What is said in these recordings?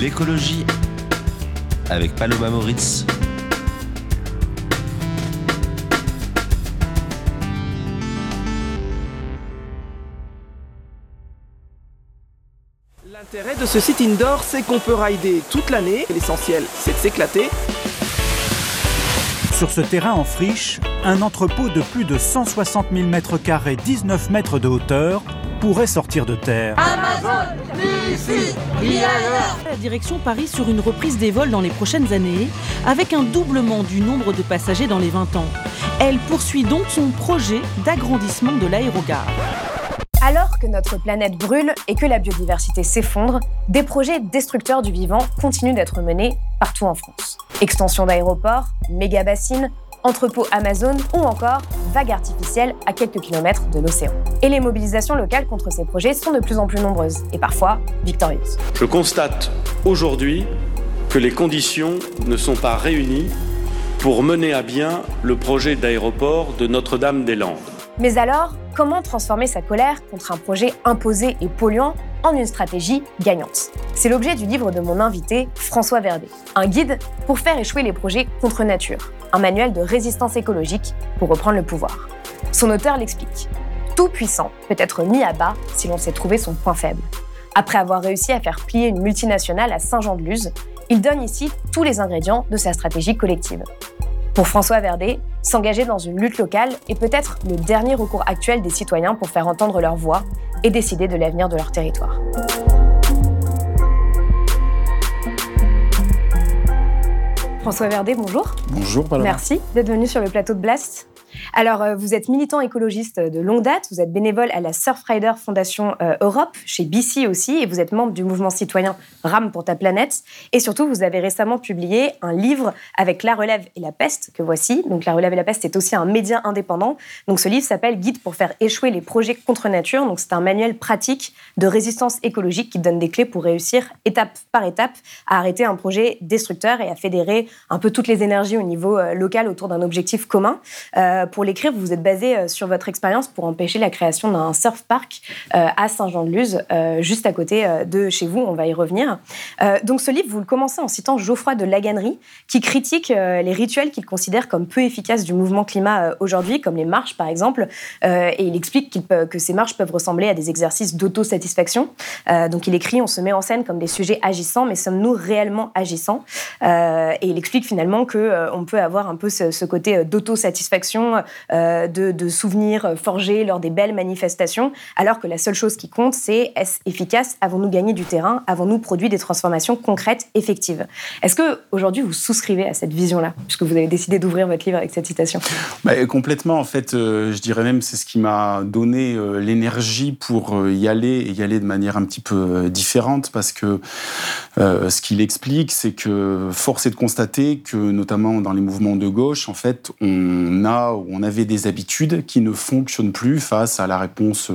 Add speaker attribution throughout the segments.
Speaker 1: L'écologie avec Paloma Moritz.
Speaker 2: L'intérêt de ce site indoor, c'est qu'on peut rider toute l'année. L'essentiel, c'est de s'éclater.
Speaker 3: Sur ce terrain en friche, un entrepôt de plus de 160 000 m2, 19 mètres de hauteur, pourrait sortir de terre.
Speaker 4: Amazon, ici, ailleurs.
Speaker 5: La direction parie sur une reprise des vols dans les prochaines années, avec un doublement du nombre de passagers dans les 20 ans. Elle poursuit donc son projet d'agrandissement de l'aérogare.
Speaker 6: Alors que notre planète brûle et que la biodiversité s'effondre, des projets destructeurs du vivant continuent d'être menés partout en France. Extension d'aéroports, méga-bassines, entrepôts Amazon ou encore vagues artificielles à quelques kilomètres de l'océan. Et les mobilisations locales contre ces projets sont de plus en plus nombreuses et parfois victorieuses.
Speaker 7: Je constate aujourd'hui que les conditions ne sont pas réunies pour mener à bien le projet d'aéroport de Notre-Dame-des-Landes.
Speaker 6: Mais alors, comment transformer sa colère contre un projet imposé et polluant en une stratégie gagnante C'est l'objet du livre de mon invité, François Verdet. Un guide pour faire échouer les projets contre nature. Un manuel de résistance écologique pour reprendre le pouvoir. Son auteur l'explique. Tout puissant peut être mis à bas si l'on sait trouver son point faible. Après avoir réussi à faire plier une multinationale à Saint-Jean-de-Luz, il donne ici tous les ingrédients de sa stratégie collective. Pour François Verdet, s'engager dans une lutte locale est peut-être le dernier recours actuel des citoyens pour faire entendre leur voix et décider de l'avenir de leur territoire. François Verdet, bonjour.
Speaker 8: Bonjour, Paloma.
Speaker 6: Merci d'être venu sur le plateau de Blast. Alors, euh, vous êtes militant écologiste de longue date, vous êtes bénévole à la Surfrider Fondation euh, Europe, chez BC aussi, et vous êtes membre du mouvement citoyen RAM pour ta planète. Et surtout, vous avez récemment publié un livre avec La Relève et la Peste, que voici. Donc, La Relève et la Peste est aussi un média indépendant. Donc, ce livre s'appelle Guide pour faire échouer les projets contre nature. Donc, c'est un manuel pratique de résistance écologique qui donne des clés pour réussir étape par étape à arrêter un projet destructeur et à fédérer un peu toutes les énergies au niveau euh, local autour d'un objectif commun. Pour l'écrire, vous vous êtes basé euh, sur votre expérience pour empêcher la création d'un surf park euh, à Saint-Jean-de-Luz, euh, juste à côté de chez vous. On va y revenir. donc ce livre, vous le commencez en citant Geoffroy de Laganerie, qui critique les rituels qu'il considère comme peu efficaces du mouvement climat aujourd'hui, comme les marches par exemple. et il explique que ces marches peuvent ressembler à des exercices d'autosatisfaction. donc il écrit, on se met en scène comme des sujets agissants, mais sommes-nous réellement agissants? Et il explique finalement que on peut avoir un peu ce côté d'autosatisfaction euh, de, souvenirs forgés lors des belles manifestations, alors que la seule chose qui compte, c'est est-ce efficace Avons-nous gagné du terrain Avons-nous produit des transformations concrètes, effectives? Est-ce que aujourd'hui vous souscrivez à cette vision-là, puisque vous avez décidé d'ouvrir votre livre avec cette citation?
Speaker 8: Bah, Complètement, en fait, euh, je dirais même c'est ce qui m'a donné euh, l'énergie pour y aller et y aller de manière un petit peu différente, parce que ce qu'il explique, c'est que force est de constater que, notamment dans les mouvements de gauche, en fait, on a, on avait des habitudes qui ne fonctionnent plus face à la réponse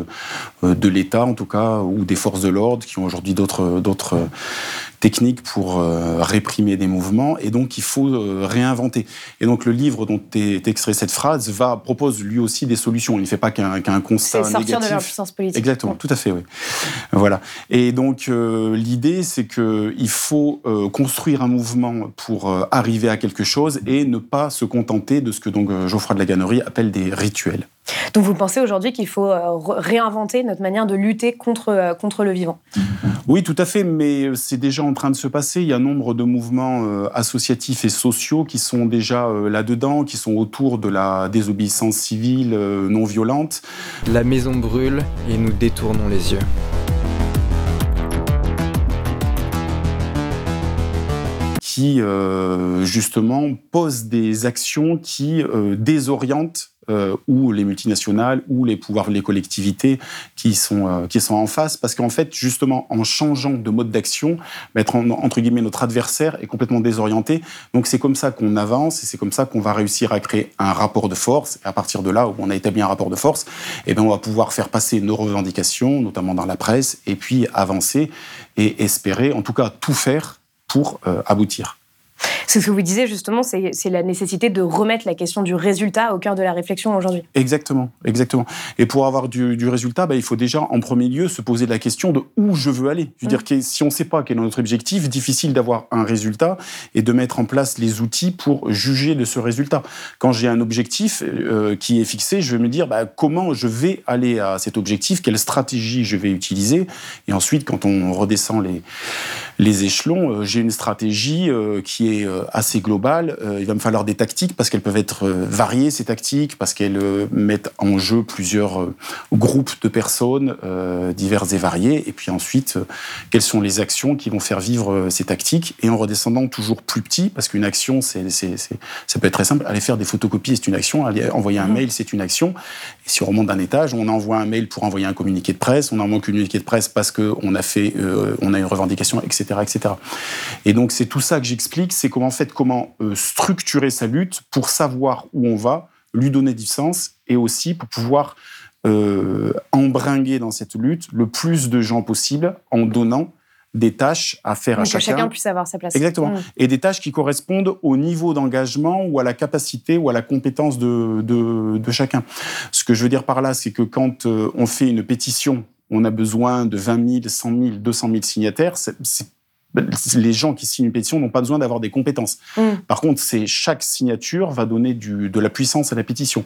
Speaker 8: euh, de l'État, en tout cas, ou des forces de l'ordre, qui ont aujourd'hui d'autres techniques pour euh, réprimer des mouvements, et donc il faut euh, réinventer. Et donc le livre dont est extrait cette phrase va propose lui aussi des solutions. Il ne fait pas qu'un constat
Speaker 6: négatif. sortir de leur puissance politique.
Speaker 8: Exactement, tout à fait, oui. Voilà. Et donc l'idée, c'est que il faut construire un mouvement pour arriver à quelque chose et ne pas se contenter de ce que donc Geoffroy de la Appelle des rituels.
Speaker 6: Donc vous pensez aujourd'hui qu'il faut euh, réinventer notre manière de lutter contre, euh, contre le vivant?
Speaker 8: Oui, tout à fait, mais c'est déjà en train de se passer. Il y a un nombre de mouvements euh, associatifs et sociaux qui sont déjà là-dedans, qui sont autour de la désobéissance civile non violente.
Speaker 9: La maison brûle et nous détournons les yeux.
Speaker 8: Qui justement posent des actions qui désorientent euh, ou les multinationales ou les pouvoirs, les collectivités qui sont, euh, qui sont en face. Parce qu'en fait, justement, en changeant de mode d'action, mettre entre guillemets notre adversaire est complètement désorienté. Donc c'est comme ça qu'on avance et c'est comme ça qu'on va réussir à créer un rapport de force. Et à partir de là où on a établi un rapport de force, eh bien, on va pouvoir faire passer nos revendications, notamment dans la presse, et puis avancer et espérer, en tout cas, tout faire pour euh, aboutir.
Speaker 6: C'est ce que vous disiez justement, c'est la nécessité de remettre la question du résultat au cœur de la réflexion aujourd'hui.
Speaker 8: Exactement, exactement. Et pour avoir du, résultat, bah, il faut déjà en premier lieu se poser la question de où je veux aller. Je veux dire mm. que si on ne sait pas quel est notre objectif, difficile d'avoir un résultat et de mettre en place les outils pour juger de ce résultat. Quand j'ai un objectif euh, qui est fixé, je vais me dire bah, comment je vais aller à cet objectif, quelle stratégie je vais utiliser. Et ensuite, quand on redescend les, les échelons, euh, j'ai une stratégie euh, qui est assez globale. Euh, il va me falloir des tactiques parce qu'elles peuvent être euh, variées, ces tactiques, parce qu'elles mettent en jeu plusieurs groupes de personnes diverses et variées. Et puis ensuite, quelles sont les actions qui vont faire vivre ces tactiques? Et en redescendant toujours plus petit, parce qu'une action, c'est, ça peut être très simple. Aller faire des photocopies, c'est une action. Aller envoyer un mmh. mail, c'est une action. Et si on remonte d'un étage, on envoie un mail pour envoyer un communiqué de presse, on envoie un communiqué de presse parce qu'on a fait, on a une revendication, etc., etc. Et donc c'est tout ça que j'explique, c'est comment en fait comment euh, structurer sa lutte pour savoir où on va, lui donner du sens et aussi pour pouvoir euh, embringuer dans cette lutte le plus de gens possible en donnant des tâches à faire à chacun.
Speaker 6: Que chacun puisse avoir sa place.
Speaker 8: Exactement. Mm. Et des tâches qui correspondent au niveau d'engagement ou à la capacité ou à la compétence de, de, chacun. Ce que je veux dire par là, c'est que quand euh, on fait une pétition, on a besoin de 20 000, 100 000, 200 000 signataires, c'est les gens qui signent une pétition n'ont pas besoin d'avoir des compétences. Mm. Par contre, c'est chaque signature va donner du, de la puissance à la pétition.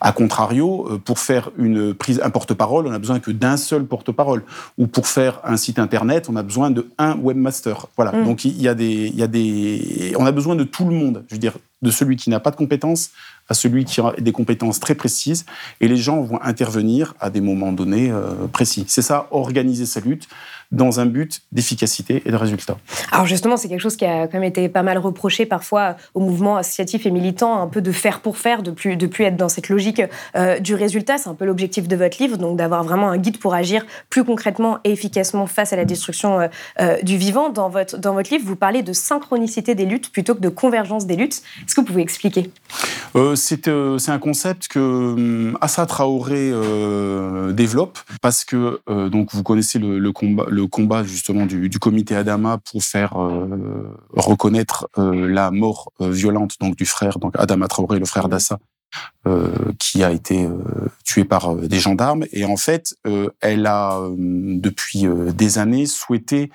Speaker 8: A contrario, euh, pour faire une prise, un porte-parole, on a besoin que d'un seul porte-parole. Ou pour faire un site internet, on a besoin de un webmaster. Voilà. Mm. Donc il y a des, il y a des, on a besoin de tout le monde. Je veux dire, de celui qui n'a pas de compétences à celui qui a des compétences très précises, et les gens vont intervenir à des moments donnés euh, précis. C'est ça, organiser sa lutte dans un but d'efficacité et de résultat.
Speaker 6: Alors justement, c'est quelque chose qui a quand même été pas mal reproché parfois au mouvement associatif et militant, un peu de faire pour faire, de plus, de plus être dans cette logique euh, du résultat. C'est un peu l'objectif de votre livre, donc d'avoir vraiment un guide pour agir plus concrètement et efficacement face à la destruction euh, du vivant. Dans votre, dans votre livre, vous parlez de synchronicité des luttes plutôt que de convergence des luttes. Est-ce que vous pouvez expliquer?
Speaker 8: Euh, c'est un concept que hum, Assa Traoré euh, développe parce que euh, donc vous connaissez le, combat, le combat justement du, comité Adama pour faire reconnaître la mort violente donc du frère donc Adama Traoré, le frère d'Assa, qui a été tué par des gendarmes. Et en fait, elle a depuis des années souhaité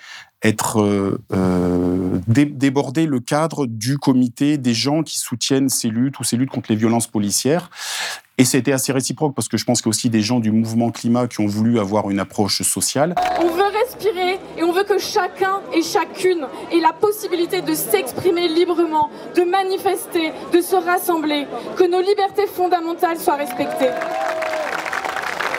Speaker 8: être euh, euh déborder le cadre du comité des gens qui soutiennent ces luttes ou ces luttes contre les violences policières. Et c'était assez réciproque parce que je pense qu'il y a aussi des gens du mouvement climat qui ont voulu avoir une approche sociale.
Speaker 10: On veut respirer et on veut que chacun et chacune ait la possibilité de s'exprimer librement, de manifester, de se rassembler, que nos libertés fondamentales soient respectées.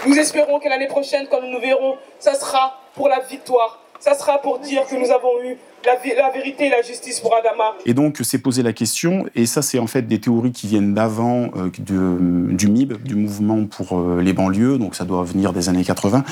Speaker 11: Nous espérons que l'année prochaine, quand nous nous verrons, ça sera pour la victoire ça sera pour dire que nous avons eu la, vérité et la justice pour Adama.
Speaker 8: Et donc, c'est poser la question, et ça, c'est en fait des théories qui viennent d'avant euh, du MIB, du mouvement pour euh, les banlieues, donc ça doit venir des années 80,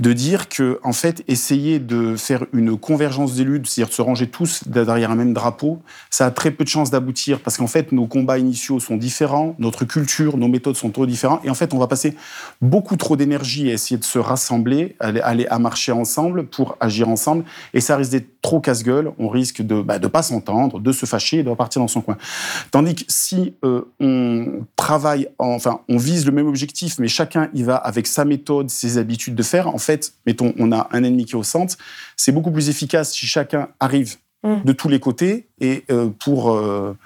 Speaker 8: de dire que, en fait, essayer de faire une convergence des luttes, c'est-à-dire de se ranger tous derrière un même drapeau, ça a très peu de chances d'aboutir, parce qu'en fait, nos combats initiaux sont différents, notre culture, nos méthodes sont trop différentes, et en fait, on va passer beaucoup trop d'énergie à essayer de se rassembler, aller à marcher ensemble pour agir ensemble, et ça risque d'être trop casse-gueule on risque de ne bah, pas s'entendre, de se fâcher et de repartir dans son coin. Tandis que si euh, on travaille, enfin, on vise le même objectif, mais chacun y va avec sa méthode, ses habitudes de faire, en fait, mettons, on a un ennemi qui est au centre, c'est beaucoup plus efficace si chacun arrive mmh. de tous les côtés et euh, pour... Euh,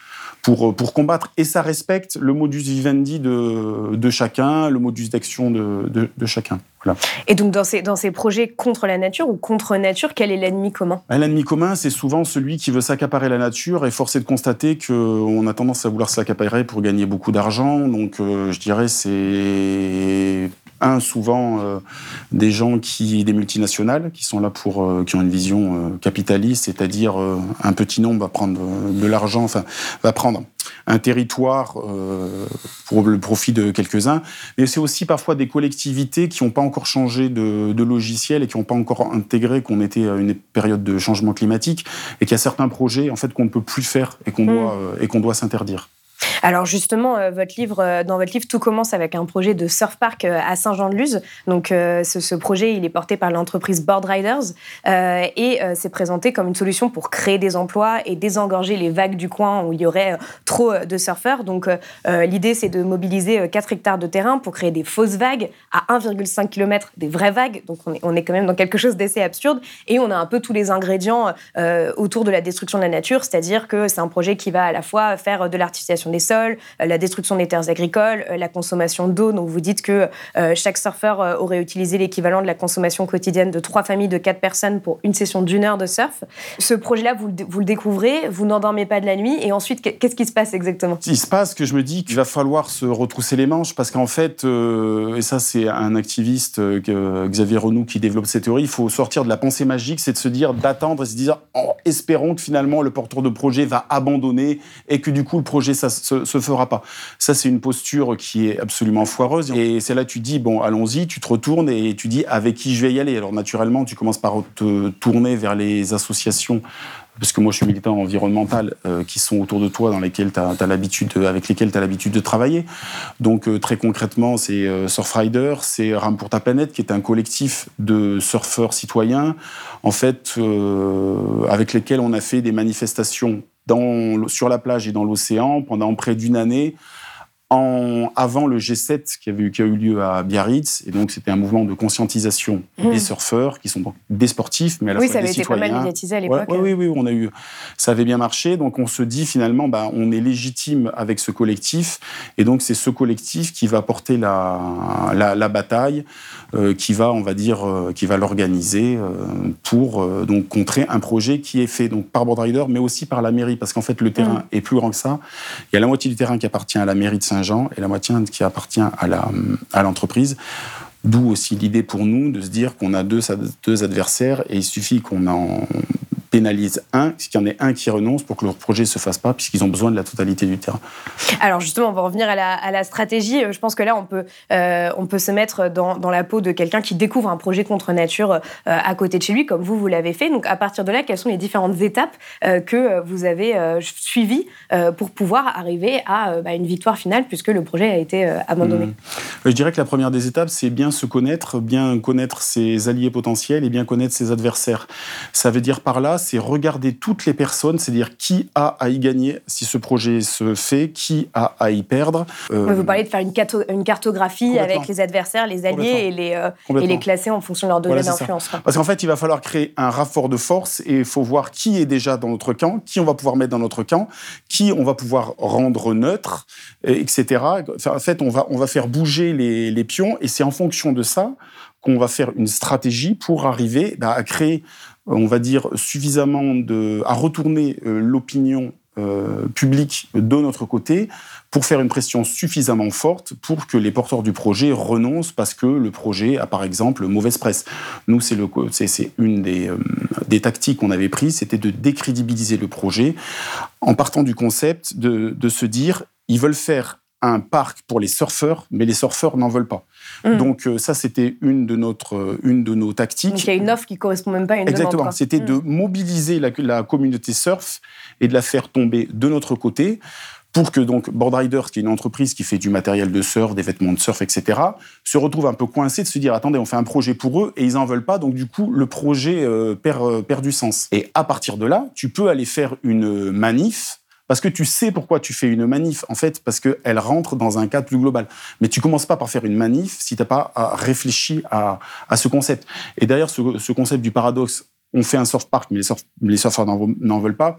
Speaker 8: pour, pour combattre. Et ça respecte le modus vivendi de, de chacun, le modus d'action de, de, chacun. Voilà.
Speaker 6: Et donc, dans ces, dans ces projets contre la nature ou contre nature, quel est l'ennemi commun?
Speaker 8: Ben, L'ennemi commun, c'est souvent celui qui veut s'accaparer la nature et force est de constater qu'on a tendance à vouloir s'accaparer pour gagner beaucoup d'argent. Donc, euh, je dirais, c'est un, souvent euh, des gens qui, des multinationales, qui sont là pour, euh, qui ont une vision capitaliste, c'est-à-dire un petit nombre va prendre de l'argent, enfin, va prendre un territoire pour le profit de quelques-uns, mais c'est aussi parfois des collectivités qui n'ont pas encore changé de, de, logiciel et qui n'ont pas encore intégré qu'on était à une période de changement climatique et qu'il y a certains projets en fait qu'on ne peut plus faire et qu'on mmh. doit, et qu'on doit s'interdire.
Speaker 6: Alors justement, euh, euh, dans votre livre, tout commence avec un projet de surf park euh, à Saint-Jean-de-Luz. Donc ce, projet, il est porté par l'entreprise Board Riders et c'est présenté comme une solution pour créer des emplois et désengorger les vagues du coin où il y aurait trop de surfeurs. Donc l'idée, c'est de mobiliser 4 hectares de terrain pour créer des fausses vagues à 1,5 km des vraies vagues. Donc on est, on est quand même dans quelque chose d'assez absurde et on a un peu tous les ingrédients autour de la destruction de la nature, c'est-à-dire que c'est un projet qui va à la fois faire de l'artificialisation des sols, euh, la destruction des terres agricoles, euh, la consommation d'eau. Donc vous dites que euh, chaque surfeur aurait utilisé l'équivalent de la consommation quotidienne de trois familles de quatre personnes pour une session d'une heure de surf. Ce projet-là, vous, le découvrez, vous n'endormez pas de la nuit, et ensuite, qu'est-ce qui se passe exactement?
Speaker 8: Il se passe que je me dis qu'il va falloir se retrousser les manches, parce qu'en fait, et ça c'est un activiste, Xavier Renou, qui développe cette théorie, il faut sortir de la pensée magique, c'est de se dire, d'attendre et se dire, oh, espérons que finalement le porteur de projet va abandonner et que du coup le projet ça, se, se fera pas. Ça, c'est une posture qui est absolument foireuse. Et c'est là tu dis, bon, allons-y, tu te retournes et tu dis avec qui je vais y aller? Alors naturellement, tu commences par te tourner vers les associations parce que moi je suis militant environnemental, euh, qui sont autour de toi, dans lesquels as, l'habitude, avec lesquels tu as l'habitude de travailler. Donc euh, très concrètement, c'est euh, Surfrider, c'est Ram pour ta planète, qui est un collectif de surfeurs citoyens, en fait, avec lesquels on a fait des manifestations sur la plage et dans l'océan pendant près d'une année en, avant le G7 qui, avait, qui a eu lieu à Biarritz. Et donc, c'était un mouvement de conscientisation mmh. des surfeurs, qui sont donc des sportifs, mais à la
Speaker 6: oui,
Speaker 8: fois
Speaker 6: des
Speaker 8: citoyens. Oui,
Speaker 6: ça avait été pas mal médiatisé à l'époque.
Speaker 8: oui, oui, on a eu, ça avait bien marché. Donc, on se dit finalement, bah, on est légitime avec ce collectif. Et donc, c'est ce collectif qui va porter la, la, bataille, euh, qui va, on va dire, euh, qui va l'organiser euh, pour donc contrer un projet qui est fait donc par Boardrider, mais aussi par la mairie, parce qu'en fait, le terrain mmh. est plus grand que ça. Il y a la moitié du terrain qui appartient à la mairie de Saint et la moitié qui appartient à l'entreprise. D'où aussi l'idée pour nous de se dire qu'on a deux, deux adversaires et il suffit qu'on en pénalise un, qu'il y en ait un qui renonce pour que leur projet ne se fasse pas, puisqu'ils ont besoin de la totalité du terrain.
Speaker 6: Alors justement, on va revenir à la, stratégie. Euh, je pense que là, on peut, euh, on peut se mettre dans, dans la peau de quelqu'un qui découvre un projet contre nature euh, à côté de chez lui, comme vous, vous l'avez fait. Donc à partir de là, quelles sont les différentes étapes que vous avez suivies pour pouvoir arriver à bah, une victoire finale, puisque le projet a été abandonné? Mmh.
Speaker 8: Je dirais que la première des étapes, c'est bien se connaître, bien connaître ses alliés potentiels et bien connaître ses adversaires. Ça veut dire par là, c'est regarder toutes les personnes, c'est-à-dire qui a à y gagner si ce projet se fait, qui a à y perdre.
Speaker 6: Euh, vous parlez de faire une, une cartographie avec les adversaires, les alliés et les, euh, et les classer en fonction de leur degré d'influence.
Speaker 8: Parce qu'en fait, il va falloir créer un rapport de force et il faut voir qui est déjà dans notre camp, qui on va pouvoir mettre dans notre camp, qui on va pouvoir rendre neutre, etc. en fait, on va, on va faire bouger les, les pions et c'est en fonction de ça qu'on va faire une stratégie pour arriver bah, à créer on va dire, suffisamment de, à retourner euh, l'opinion euh, publique de notre côté pour faire une pression suffisamment forte pour que les porteurs du projet renoncent parce que le projet a par exemple mauvaise presse. Nous, c'est, une des, euh, des tactiques qu'on avait prises, c'était de décrédibiliser le projet en partant du concept de, de se dire ils veulent faire un parc pour les surfeurs, mais les surfeurs n'en veulent pas. Mm. Donc euh, ça, c'était une de notre, euh, une de nos tactiques.
Speaker 6: Donc il y a une offre qui correspond même pas à une
Speaker 8: Exactement. C'était de mm. mobiliser la, la, communauté surf et de la faire tomber de notre côté pour que donc Boardriders, qui est une entreprise qui fait du matériel de surf, des vêtements de surf, etc., se retrouve un peu coincé de se dire attendez, on fait un projet pour eux et ils en veulent pas, donc du coup le projet euh, perd, perd du sens. Et à partir de là, tu peux aller faire une manif parce que tu sais pourquoi tu fais une manif, en fait, parce qu'elle rentre dans un cadre plus global. Mais tu commences pas par faire une manif si tu n'as pas réfléchi à, à, ce concept. Et d'ailleurs, ce, concept du paradoxe, on fait un surf park, mais les, surf, les surfeurs n'en veulent pas.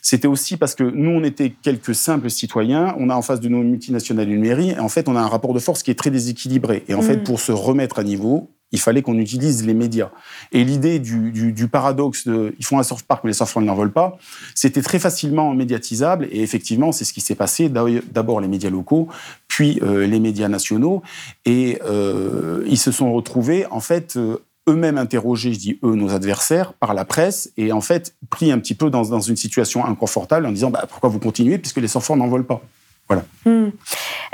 Speaker 8: C'était aussi parce que nous, on était quelques simples citoyens. On a en face de nos multinationales une mairie. Et en fait, on a un rapport de force qui est très déséquilibré. Et en fait, mmh. pour se remettre à niveau, il fallait qu'on utilise les médias. Et l'idée du, paradoxe de ils font un surf park mais les surfeurs n'en veulent pas, c'était très facilement médiatisable et effectivement c'est ce qui s'est passé. D'abord les médias locaux, puis euh, les médias nationaux et euh, ils se sont retrouvés en fait euh, eux-mêmes interrogés, je dis eux, nos adversaires, par la presse, et en fait pris un petit peu dans, une situation inconfortable en disant bah, pourquoi vous continuez puisque les enfants n'en volent pas? Voilà.
Speaker 6: Hmm.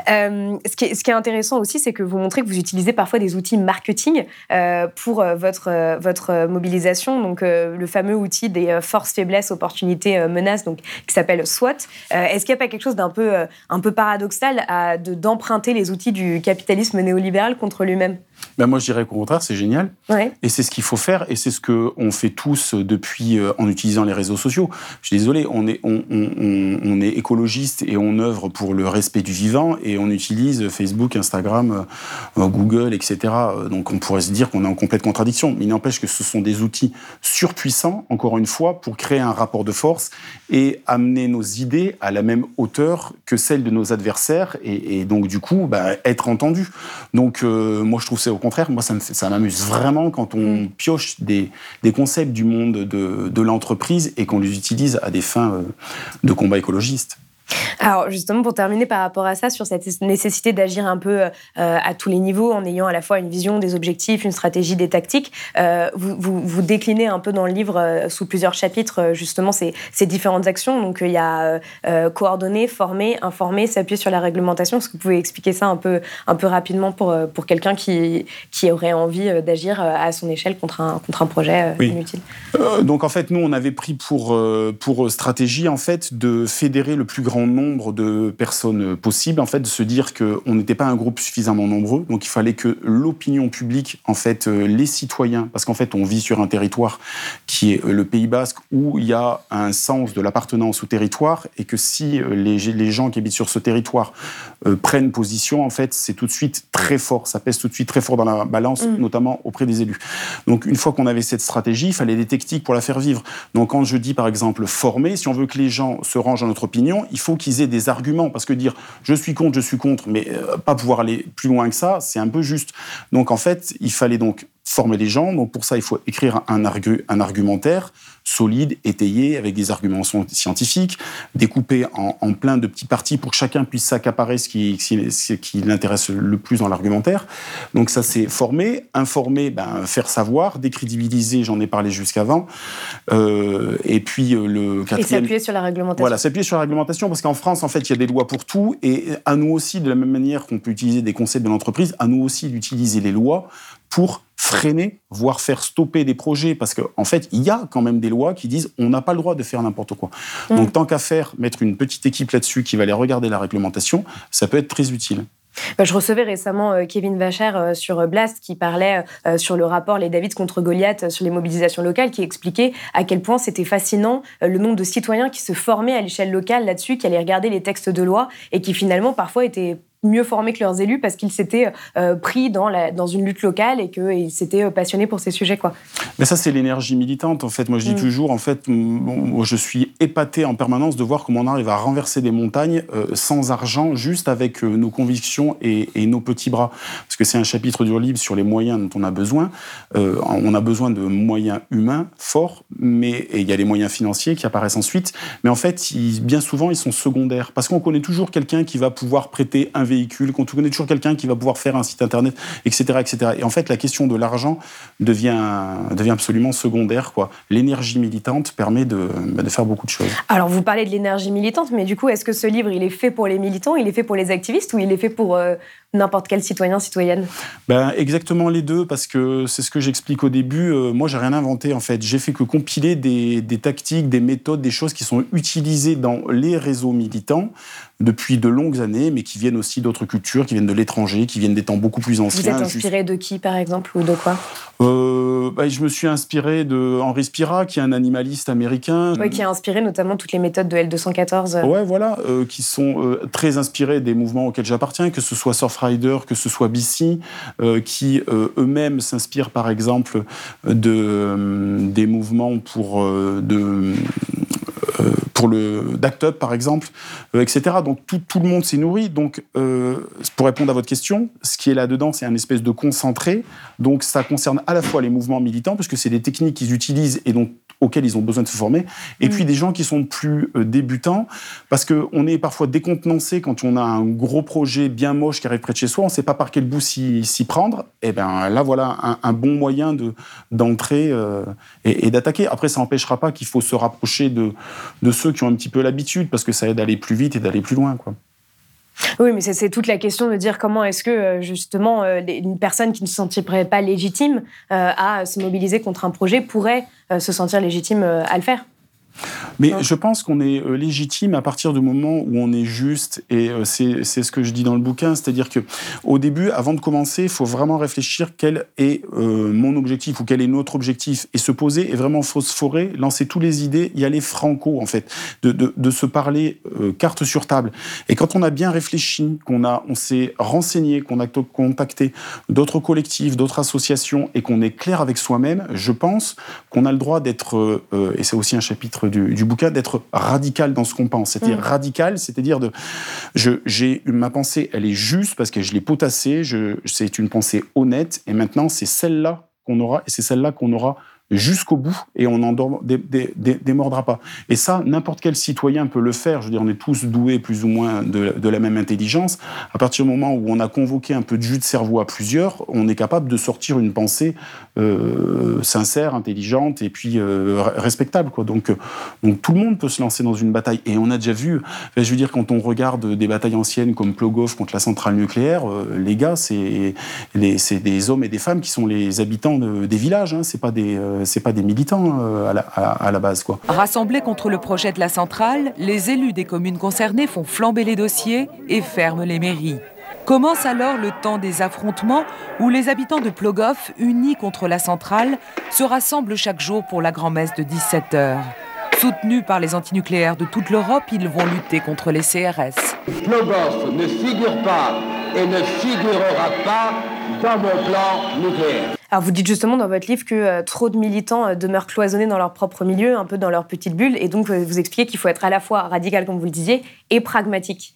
Speaker 6: Euh, ce, qui est, intéressant aussi, c'est que vous montrez que vous utilisez parfois des outils marketing euh, pour euh, votre, mobilisation. Donc, le fameux outil des forces, faiblesses, opportunités, menaces, donc, qui s'appelle SWOT. Est-ce qu'il n'y a pas quelque chose d'un peu, un peu paradoxal d'emprunter les outils du capitalisme néolibéral contre lui-même?
Speaker 8: Ben moi, je dirais qu'au contraire, c'est génial.
Speaker 6: Ouais.
Speaker 8: Et c'est ce qu'il faut faire, et c'est ce qu'on fait tous depuis en utilisant les réseaux sociaux. Je suis désolé, on est, on, on, on est écologiste et on œuvre pour le respect du vivant et on utilise Facebook, Instagram, euh, Google, etc. Euh, donc on pourrait se dire qu'on est en complète contradiction. Mais il n'empêche que ce sont des outils surpuissants, encore une fois, pour créer un rapport de force et amener nos idées à la même hauteur que celles de nos adversaires et, et donc du coup bah, être entendu. Donc euh, moi je trouve c'est au contraire, moi ça m'amuse vraiment quand on pioche des, des, concepts du monde de, de l'entreprise et qu'on les utilise à des fins euh, de combat écologiste.
Speaker 6: Alors justement, pour terminer par rapport à ça, sur cette nécessité d'agir un peu euh, à tous les niveaux, en ayant à la fois une vision, des objectifs, une stratégie, des tactiques, euh, vous, vous, vous, déclinez un peu dans le livre, euh, sous plusieurs chapitres, justement ces, ces, différentes actions. Donc il y a coordonner, former, informer, s'appuyer sur la réglementation. Est-ce que vous pouvez expliquer ça un peu, un peu rapidement pour, pour quelqu'un qui, qui aurait envie d'agir à son échelle contre un, contre un projet
Speaker 8: oui.
Speaker 6: inutile?
Speaker 8: Donc en fait, nous, on avait pris pour, pour stratégie en fait, de fédérer le plus grand nombre de personnes possible, en fait, de se dire qu'on n'était pas un groupe suffisamment nombreux, donc il fallait que l'opinion publique, en fait, euh, les citoyens, parce qu'en fait, on vit sur un territoire qui est euh, le Pays Basque, où il y a un sens de l'appartenance au territoire, et que si euh, les, les, gens qui habitent sur ce territoire euh, prennent position, en fait, c'est tout de suite très fort, ça pèse tout de suite très fort dans la balance, mmh. notamment auprès des élus. Donc, une fois qu'on avait cette stratégie, il fallait des techniques pour la faire vivre. Donc, quand je dis, par exemple, former, si on veut que les gens se rangent à notre opinion, il faut qu'ils aient des arguments, parce que dire je suis contre, je suis contre, mais euh, pas pouvoir aller plus loin que ça, c'est un peu juste. Donc en fait, il fallait donc former les gens. Donc pour ça, il faut écrire un, argu un argumentaire solide, étayé, avec des arguments scientifiques, découpé en, en plein de petits parties pour que chacun puisse s'accaparer ce qui, ce qui l'intéresse le plus dans l'argumentaire. Donc ça, c'est former, informer, ben, faire savoir, décrédibiliser, j'en ai parlé jusqu'avant. Euh, et puis euh, le
Speaker 6: quatrième... Et s'appuyer sur la réglementation.
Speaker 8: Voilà, s'appuyer sur la réglementation, parce qu'en France, en fait, il y a des lois pour tout, et à nous aussi, de la même manière qu'on peut utiliser des concepts de l'entreprise, à nous aussi d'utiliser les lois pour freiner, voire faire stopper des projets, parce qu'en en fait, il y a quand même des lois qui disent on n'a pas le droit de faire n'importe quoi. Mmh. Donc, tant qu'à faire, mettre une petite équipe là-dessus qui va aller regarder la réglementation, ça peut être très utile.
Speaker 6: Bah, je recevais récemment euh, Kevin Vacher euh, sur Blast qui parlait euh, sur le rapport Les Davids contre Goliath sur les mobilisations locales, qui expliquait à quel point c'était fascinant le nombre de citoyens qui se formaient à l'échelle locale là-dessus, qui allaient regarder les textes de loi et qui finalement parfois étaient mieux formés que leurs élus parce qu'ils s'étaient euh, pris dans, la, dans une lutte locale et qu'ils s'étaient passionnés pour ces sujets. Quoi.
Speaker 8: Mais ça, c'est l'énergie militante. En fait, moi, je dis mmh. toujours, en fait, bon, je suis épaté en permanence de voir comment on arrive à renverser des montagnes euh, sans argent, juste avec euh, nos convictions et, et, nos petits bras. Parce que c'est un chapitre du livre sur les moyens dont on a besoin. Euh, on a besoin de moyens humains forts, mais il y a les moyens financiers qui apparaissent ensuite. Mais en fait, ils, bien souvent, ils sont secondaires. Parce qu'on connaît toujours quelqu'un qui va pouvoir prêter un véhicule, qu'on connaît toujours quelqu'un qui va pouvoir faire un site internet, etc. etc. Et en fait, la question de l'argent devient, devient absolument secondaire. L'énergie militante permet de, de, faire beaucoup de choses.
Speaker 6: Alors, vous parlez de l'énergie militante, mais du coup, est-ce que ce livre, il est fait pour les militants, il est fait pour les activistes ou il est fait pour euh, n'importe quel citoyen, citoyenne
Speaker 8: ben, Exactement les deux, parce que c'est ce que j'explique au début. Euh, moi, j'ai rien inventé, en fait. J'ai fait que compiler des, des, tactiques, des méthodes, des choses qui sont utilisées dans les réseaux militants depuis de longues années, mais qui viennent aussi d'autres cultures, qui viennent de l'étranger, qui viennent des temps beaucoup plus anciens.
Speaker 6: Vous êtes inspiré juste... de qui, par exemple, ou de quoi?
Speaker 8: Euh, ben, Je me suis inspiré de Henri Spira, qui est un animaliste américain.
Speaker 6: Oui, qui a inspiré notamment toutes les méthodes de L214.
Speaker 8: Ouais, voilà, euh, qui sont euh, très inspirés des mouvements auxquels j'appartiens, que ce soit Que ce soit BC, euh, qui eux-mêmes s'inspirent par exemple de, euh, des mouvements pour pour le d'Act Up, par exemple, euh, etc. Donc tout, tout, le monde s'est nourri. Donc, euh, pour répondre à votre question, ce qui est là-dedans, c'est un espèce de concentré. Donc ça concerne à la fois les mouvements militants, parce que c'est des techniques qu'ils utilisent et donc auxquels ils ont besoin de se former, et
Speaker 6: Mm.
Speaker 8: puis des gens qui sont plus euh, débutants, parce qu'on est parfois décontenancé quand on a un gros projet bien moche qui arrive près de chez soi, on ne sait pas par quel bout s'y prendre, et bien là voilà un, un bon moyen de- d'entrer euh, et, et d'attaquer. Après, ça n'empêchera pas qu'il faut se rapprocher de, de ceux qui ont un petit peu l'habitude, parce que ça aide à aller plus vite et d'aller plus loin. Quoi.
Speaker 6: Oui, mais c'est- toute la question de dire comment est-ce que, euh, justement, euh, une personne qui ne se sentirait pas légitime euh, à se mobiliser contre un projet pourrait se sentir légitime à le faire.
Speaker 8: Mais je pense qu'on est euh, légitime à partir du moment où on est juste, et euh, c'est ce que je dis dans le bouquin, c'est-à-dire que au début, avant de commencer, il faut vraiment réfléchir quel est euh, mon objectif ou quel est notre objectif, et se poser et vraiment phosphorer, lancer toutes les idées, y aller franco en fait, de, de, de se parler euh, carte sur table. Et quand on a bien réfléchi, qu'on a, on s'est renseigné, qu'on a contacté d'autres collectifs, d'autres associations, et qu'on est clair avec soi-même, je pense qu'on a le droit d'être, euh, et c'est aussi un chapitre du, du bouquin, d'être radical dans ce qu'on pense. C'est-à-dire
Speaker 6: Mm.
Speaker 8: radical, c'est-à-dire de, je, j'ai ma pensée, elle est juste parce que je l'ai potassée, je, c'est une pensée honnête, et maintenant c'est celle-là qu'on aura, et c'est celle-là qu'on aura jusqu'au bout et on n'en démordra pas. Et ça, n'importe quel citoyen peut le faire. Je veux dire, on est tous doués plus ou moins de, la même intelligence. À partir du moment où on a convoqué un peu de jus de cerveau à plusieurs, on est capable de sortir une pensée euh, sincère, intelligente et puis euh, respectable. Quoi. Donc, euh, donc tout le monde peut se lancer dans une bataille. Et on a déjà vu, je veux dire, quand on regarde des batailles anciennes comme Plogov contre la centrale nucléaire, les gars, c'est des hommes et des femmes qui sont les habitants de- des villages. Hein. C'est pas des c'est pas des militants euh, à, la, à- à la base, quoi.
Speaker 12: Rassemblés contre le projet de la centrale, les élus des communes concernées font flamber les dossiers et ferment les mairies. Commence alors le temps des affrontements où les habitants de Plogoff, unis contre la centrale, se rassemblent chaque jour pour la grand-messe de 17 heures. Soutenus par les antinucléaires de toute l'Europe, ils vont lutter contre les CRS.
Speaker 13: Plogoff ne figure pas et ne figurera pas dans mon plan nucléaire.
Speaker 6: Alors, vous dites justement dans votre livre que euh, trop de militants euh, demeurent cloisonnés dans leur propre milieu, un peu dans leur petite bulle, et donc euh, vous expliquez qu'il faut être à la fois radical, comme vous le disiez, et pragmatique.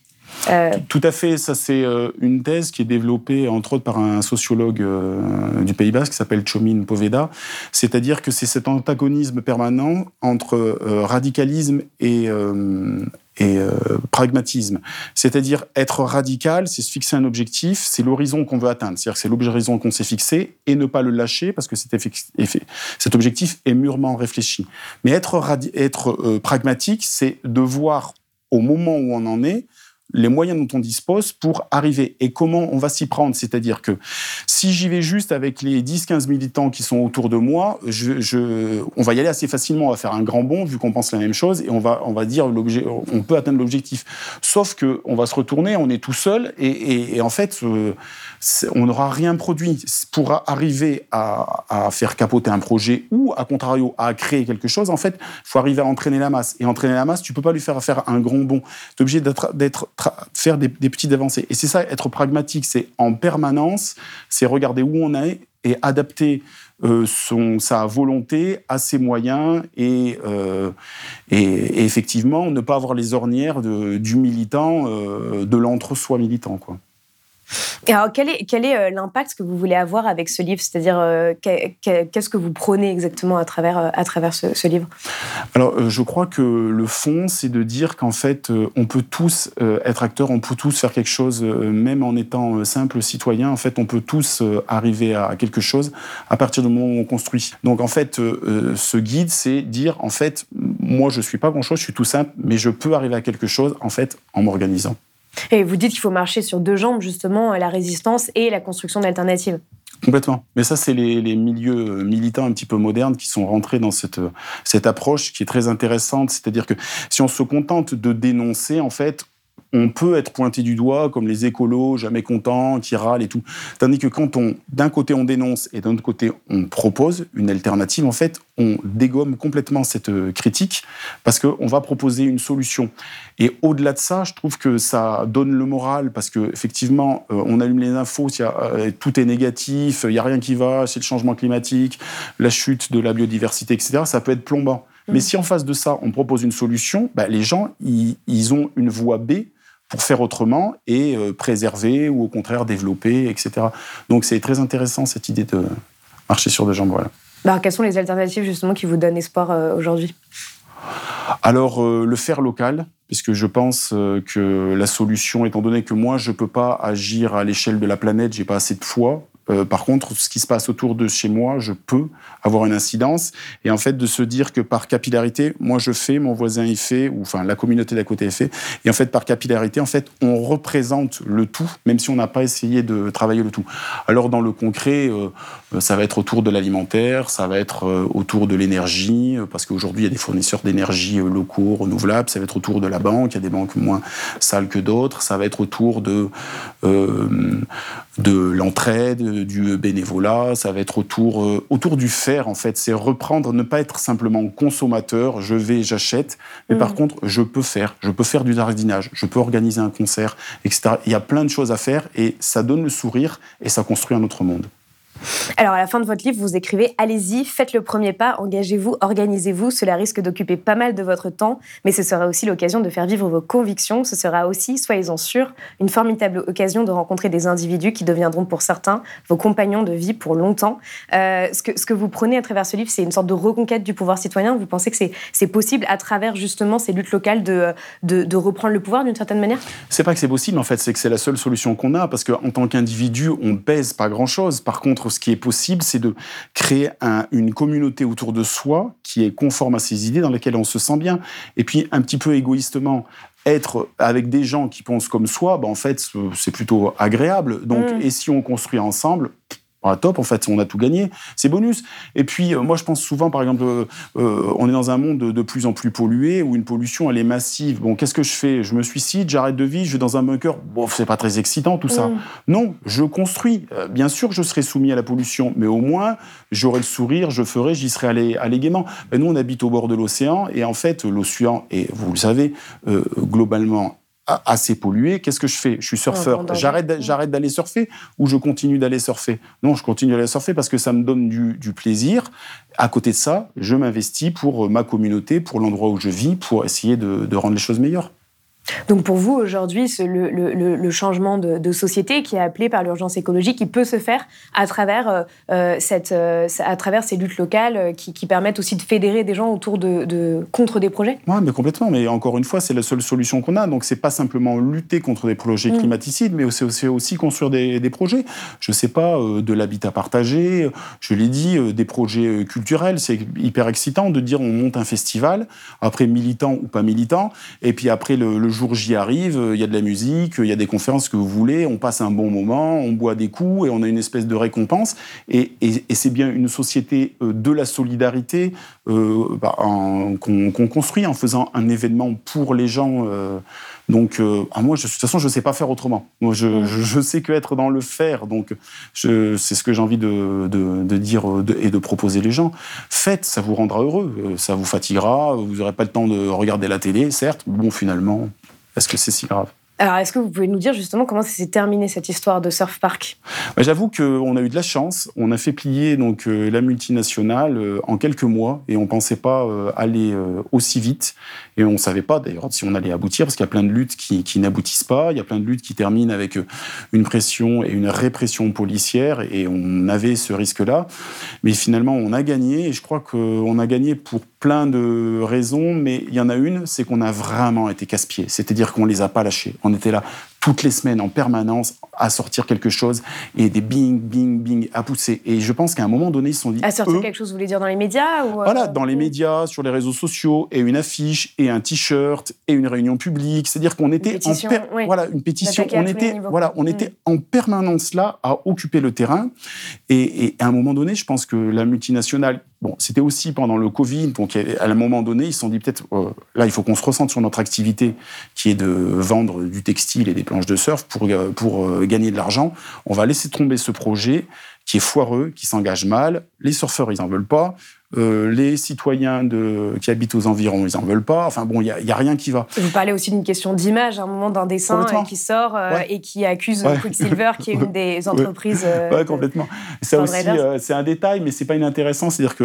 Speaker 6: Euh,
Speaker 8: Tout à fait, ça c'est euh, une thèse qui est développée entre autres par un sociologue euh, du Pays Basque qui s'appelle Chomin Poveda, c'est-à-dire que c'est cet antagonisme permanent entre euh, radicalisme et, euh, et euh, pragmatisme. C'est-à-dire être radical, c'est se fixer un objectif, c'est l'horizon qu'on veut atteindre, c'est-à-dire c'est l'horizon qu'on s'est fixé et ne pas le lâcher parce que cet, objectif est mûrement réfléchi. Mais être euh, pragmatique, c'est de voir au moment où on en est, les moyens dont on dispose pour arriver et comment on va s'y prendre? C'est-à-dire que si j'y vais juste avec les 10-15 militants qui sont autour de moi, on va y aller assez facilement, on va faire un grand bond vu qu'on pense la même chose et on va, on va dire on peut atteindre l'objectif. Sauf que on va se retourner, on est tout seul et, en fait, euh, on n'aura rien produit. Pour arriver à, faire capoter un projet ou, à contrario, à créer quelque chose, en fait, il faut arriver à entraîner la masse. Et entraîner la masse, tu peux pas lui faire faire un grand bond. Tu es obligé d'être, faire des, petites avancées. Et c'est ça, être pragmatique, c'est en permanence, c'est regarder où on est et adapter euh, son, sa volonté à ses moyens et, euh, et, et effectivement ne pas avoir les ornières de- du militant, euh, de l'entre-soi militant. Quoi.
Speaker 6: Alors, quel est, euh, l'impact que vous voulez avoir avec ce livre? C'est-à-dire, euh, que- que- qu'est-ce que vous prenez exactement à travers, euh, à travers ce, livre?
Speaker 8: Alors, je crois que le fond, c'est de dire qu'en fait, on peut tous être acteurs, on peut tous faire quelque chose, même en étant simple citoyen. En fait, on peut tous arriver à quelque chose à partir du moment où on construit. Donc, en fait, ce guide, c'est dire, en fait, moi, je suis pas grand-chose, je suis tout simple, mais je peux arriver à quelque chose, en fait, en m'organisant.
Speaker 6: Et vous dites qu'il faut marcher sur deux jambes, justement, la résistance et la construction d'alternatives.
Speaker 8: Complètement. Mais ça, c'est les, les milieux euh, militants un petit peu modernes qui sont rentrés dans cette, euh, cette approche qui est très intéressante. C'est-à-dire que si on se contente de dénoncer, en fait, on peut être pointé du doigt comme les écolos, jamais contents, qui râlent et tout. Tandis que quand on, d'un côté, on dénonce et d'un autre côté, on propose une alternative, en fait, on dégomme complètement cette euh, critique parce qu'on va proposer une solution. Et au-delà de ça, je trouve que ça donne le moral parce que effectivement, euh, on allume les infos, s'il y a, euh, tout est négatif, il n'y a rien qui va, c'est le changement climatique, la chute de la biodiversité, etc. Ça peut être plombant. Mais si en face de ça, on propose une solution, bah, les gens, ils, ils ont une voie B pour faire autrement et euh, préserver ou au contraire développer, etc. Donc c'est très intéressant cette idée de marcher sur deux jambes. Voilà.
Speaker 6: Alors, quelles sont les alternatives justement qui vous donnent espoir aujourd'hui?
Speaker 8: Alors, le faire local, puisque je pense que la solution, étant donné que moi, je ne peux pas agir à l'échelle de la planète, j'ai pas assez de foi, euh, par contre, ce qui se passe autour de chez moi, je peux avoir une incidence. Et en fait, de se dire que par capillarité, moi je fais, mon voisin y fait, ou enfin la communauté d'à côté fait. Et en fait, par capillarité, en fait, on représente le tout, même si on n'a pas essayé de travailler le tout. Alors dans le concret, euh, ça va être autour de l'alimentaire, ça va être euh, autour de l'énergie, parce qu'aujourd'hui il y a des fournisseurs d'énergie locaux, renouvelables. Ça va être autour de la banque. Il y a des banques moins sales que d'autres. Ça va être autour de de l'entraide du bénévolat, ça va être autour, euh, autour du faire en fait. C'est reprendre, ne pas être simplement consommateur, je vais, j'achète, mais par mm. contre, je peux faire, je peux faire du jardinage, je peux organiser un concert, etc. Il y a plein de choses à faire et ça donne le sourire et ça construit un autre monde.
Speaker 6: Alors, à la fin de votre livre, vous écrivez Allez-y, faites le premier pas, engagez-vous, organisez-vous. Cela risque d'occuper pas mal de votre temps, mais ce sera aussi l'occasion de faire vivre vos convictions. Ce sera aussi, soyez-en sûrs, une formidable occasion de rencontrer des individus qui deviendront pour certains vos compagnons de vie pour longtemps. Euh, ce, que, vous prenez à travers ce livre, c'est une sorte de reconquête du pouvoir citoyen. Vous pensez que c'est possible, à travers justement ces luttes locales, de, de, reprendre le pouvoir d'une certaine manière?
Speaker 8: C'est pas que c'est possible, en fait, c'est que c'est la seule solution qu'on a, parce qu'en tant qu'individu, on pèse pas grand-chose. Par contre, ce qui est possible, c'est de créer une communauté autour de soi qui est conforme à ses idées, dans laquelle on se sent bien. Et puis, un petit peu égoïstement, être avec des gens qui pensent comme soi, bah, en fait, c'est plutôt agréable. Donc, mm. et si on construit ensemble, top, en fait, on a tout gagné, c'est bonus. Et puis, euh, moi, je pense souvent, par exemple, euh, euh, on est dans un monde de, plus en plus pollué, où une pollution, elle est massive. Bon, qu'est-ce que je fais? Je me suicide, j'arrête de vivre, je vais dans un bunker. Bon, c'est pas très excitant, tout ça. Mm. Non, je construis. bien sûr je serai soumis à la pollution, mais au moins, j'aurai le sourire, je ferai, j'y serai allé, allé gaiement. Ben, nous, on habite au bord de l'océan, et en fait, l'océan, et vous le savez, globalement, assez pollué, qu'est-ce que je fais? Je suis surfeur. J'arrête, j'arrête d'aller surfer ou je continue d'aller surfer? Non, je continue d'aller surfer parce que ça me donne du, plaisir. À côté de ça, je m'investis pour ma communauté, pour l'endroit où je vis, pour essayer de rendre les choses meilleures.
Speaker 6: Donc pour vous, aujourd'hui, le, le, changement de, société qui est appelé par l'urgence écologique, il peut se faire à travers, euh, euh, cette, euh, à travers ces luttes locales qui, permettent aussi de fédérer des gens autour de, contre des projets?
Speaker 8: Oui, mais complètement. Mais encore une fois, c'est la seule solution qu'on a. Donc c'est pas simplement lutter contre des projets mm. climaticides, mais c'est aussi, aussi, construire des, des projets. Je ne sais pas, de l'habitat partagé, je l'ai dit, des projets culturels. C'est hyper excitant de dire on monte un festival, après militant ou pas militant, et puis après le, le jour arrive, il y a de la musique, il y a des conférences que vous voulez, on passe un bon moment, on boit des coups et on a une espèce de récompense. Et, c'est bien une société euh, de la solidarité euh, bah, qu'on construit en faisant un événement pour les gens. Euh, donc, ah, moi, de toute façon, je ne sais pas faire autrement. Moi, je, je, sais que être dans le faire. Donc, c'est ce que j'ai envie de, de, dire et de proposer les gens. Faites, ça vous rendra heureux. Ça vous fatiguera. Vous n'aurez pas le temps de regarder la télé, certes. Bon, finalement, est-ce que c'est si grave?
Speaker 6: Alors, est-ce que vous pouvez nous dire justement comment s'est terminé cette histoire de Surf Park?
Speaker 8: Bah, J'avoue qu'on a eu de la chance. On a fait plier donc euh, la multinationale euh, en quelques mois et on pensait pas euh, aller aussi vite. Et on savait pas d'ailleurs si on allait aboutir parce qu'il y a plein de luttes qui, qui n'aboutissent pas. Il y a plein de luttes qui terminent avec une pression et une répression policière et on avait ce risque-là. Mais finalement, on a gagné et je crois qu'on a gagné pour plein de raisons. Mais il y en a une, c'est qu'on a vraiment été casse-pieds. C'est-à-dire qu'on les a pas lâchés on était là toutes les semaines en permanence à sortir quelque chose et des bing, bing, bing à pousser. Et je pense qu'à un moment donné, ils se sont dit.
Speaker 6: À sortir quelque chose, vous voulez dire dans les médias ou
Speaker 8: euh, Voilà, dans les médias, sur les réseaux sociaux, et une affiche, et un t-shirt, et une réunion publique. C'est-à-dire qu'on était en voilà une pétition. On était voilà, on était mm. en permanence là à occuper le terrain. Et, à un moment donné, je pense que la multinationale, bon, c'était aussi pendant le Covid, donc à un moment donné, ils se sont dit peut-être euh, là, il faut qu'on se ressente sur notre activité qui est de vendre du textile et des de surf pour, euh, pour euh, gagner de l'argent. On va laisser tomber ce projet qui est foireux, qui s'engage mal. Les surfeurs, ils n'en veulent pas. Euh, les citoyens de, qui habitent aux environs, ils en veulent pas. Enfin bon, il n'y a, a, rien qui va.
Speaker 6: Vous parlez aussi d'une question d'image, à un moment d'un dessin qui sort et qui accuse Quicksilver, qui est une des entreprises.
Speaker 8: Oui, complètement. Ça aussi, c'est un détail, mais c'est pas inintéressant. C'est-à-dire que,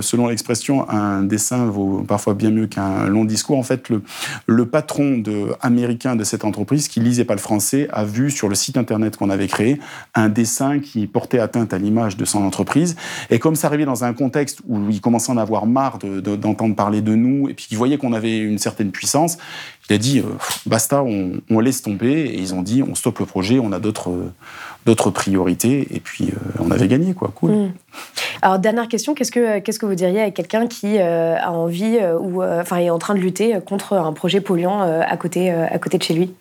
Speaker 8: selon l'expression, un dessin vaut parfois bien mieux qu'un long discours. En fait, le, le patron de, américain de cette entreprise, qui lisait pas le français, a vu sur le site internet qu'on avait créé un dessin qui portait atteinte à l'image de son entreprise. Et comme ça arrivait dans un contexte où il commençait à en avoir marre d'entendre parler de nous, et puis qu'il voyait qu'on avait une certaine puissance, il a dit euh, basta, on, laisse tomber. Et ils ont dit on stoppe le projet, on a d'autres d'autres priorités. Et puis euh, on avait gagné, quoi. Cool. Mm.
Speaker 6: Alors dernière question, qu'est-ce que qu'est-ce que vous diriez à quelqu'un qui euh, a envie ou enfin est en train de lutter contre un projet polluant à côté à côté de chez lui?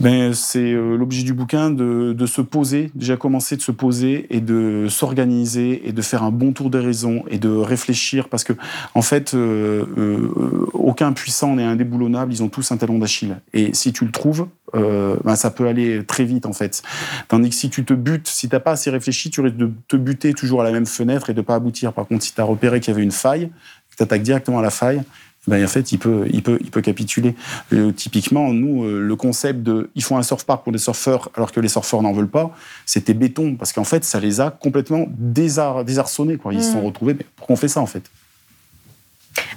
Speaker 8: Ben, c'est euh, l'objet du bouquin de, se poser, déjà commencer de se poser et de s'organiser et de faire un bon tour de raison et de réfléchir parce que en fait euh, euh, aucun puissant n'est indéboulonnable, ils ont tous un talon d'Achille et si tu le trouves, ben, ça peut aller très vite en fait. Tandis que si tu te butes, si t'as pas assez réfléchi, tu risques de te buter toujours à la même fenêtre et de pas aboutir. Par contre, si tu as repéré qu'il y avait une faille, tu attaques directement à la faille, ben, en fait, il peut, il peut, il peut capituler. Euh, typiquement, nous, euh, le concept de il faut un surf park pour des surfeurs alors que les surfeurs n'en veulent pas, c'était béton parce qu'en fait, ça les a complètement désarçonnés. Quoi. Ils se sont mm. retrouvés. Mais pourquoi on fait ça en fait?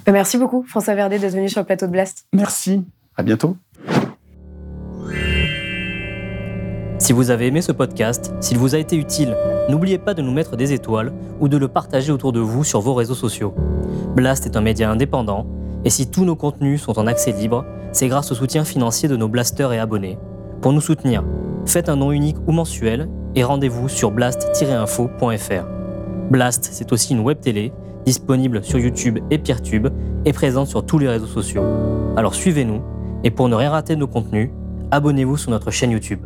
Speaker 6: Ben, Merci beaucoup, François Verdet, d'être venu sur le plateau de Blast.
Speaker 8: Merci. À bientôt.
Speaker 14: Si vous avez aimé ce podcast, s'il vous a été utile, n'oubliez pas de nous mettre des étoiles ou de le partager autour de vous sur vos réseaux sociaux. Blast est un média indépendant et si tous nos contenus sont en accès libre, c'est grâce au soutien financier de nos blasters et abonnés. Pour nous soutenir, faites un nom unique ou mensuel et rendez-vous sur blast-info.fr. Blast, c'est aussi une web télé disponible sur YouTube et Peertube et présente sur tous les réseaux sociaux. Alors suivez-nous et pour ne rien rater de nos contenus, abonnez-vous sur notre chaîne YouTube.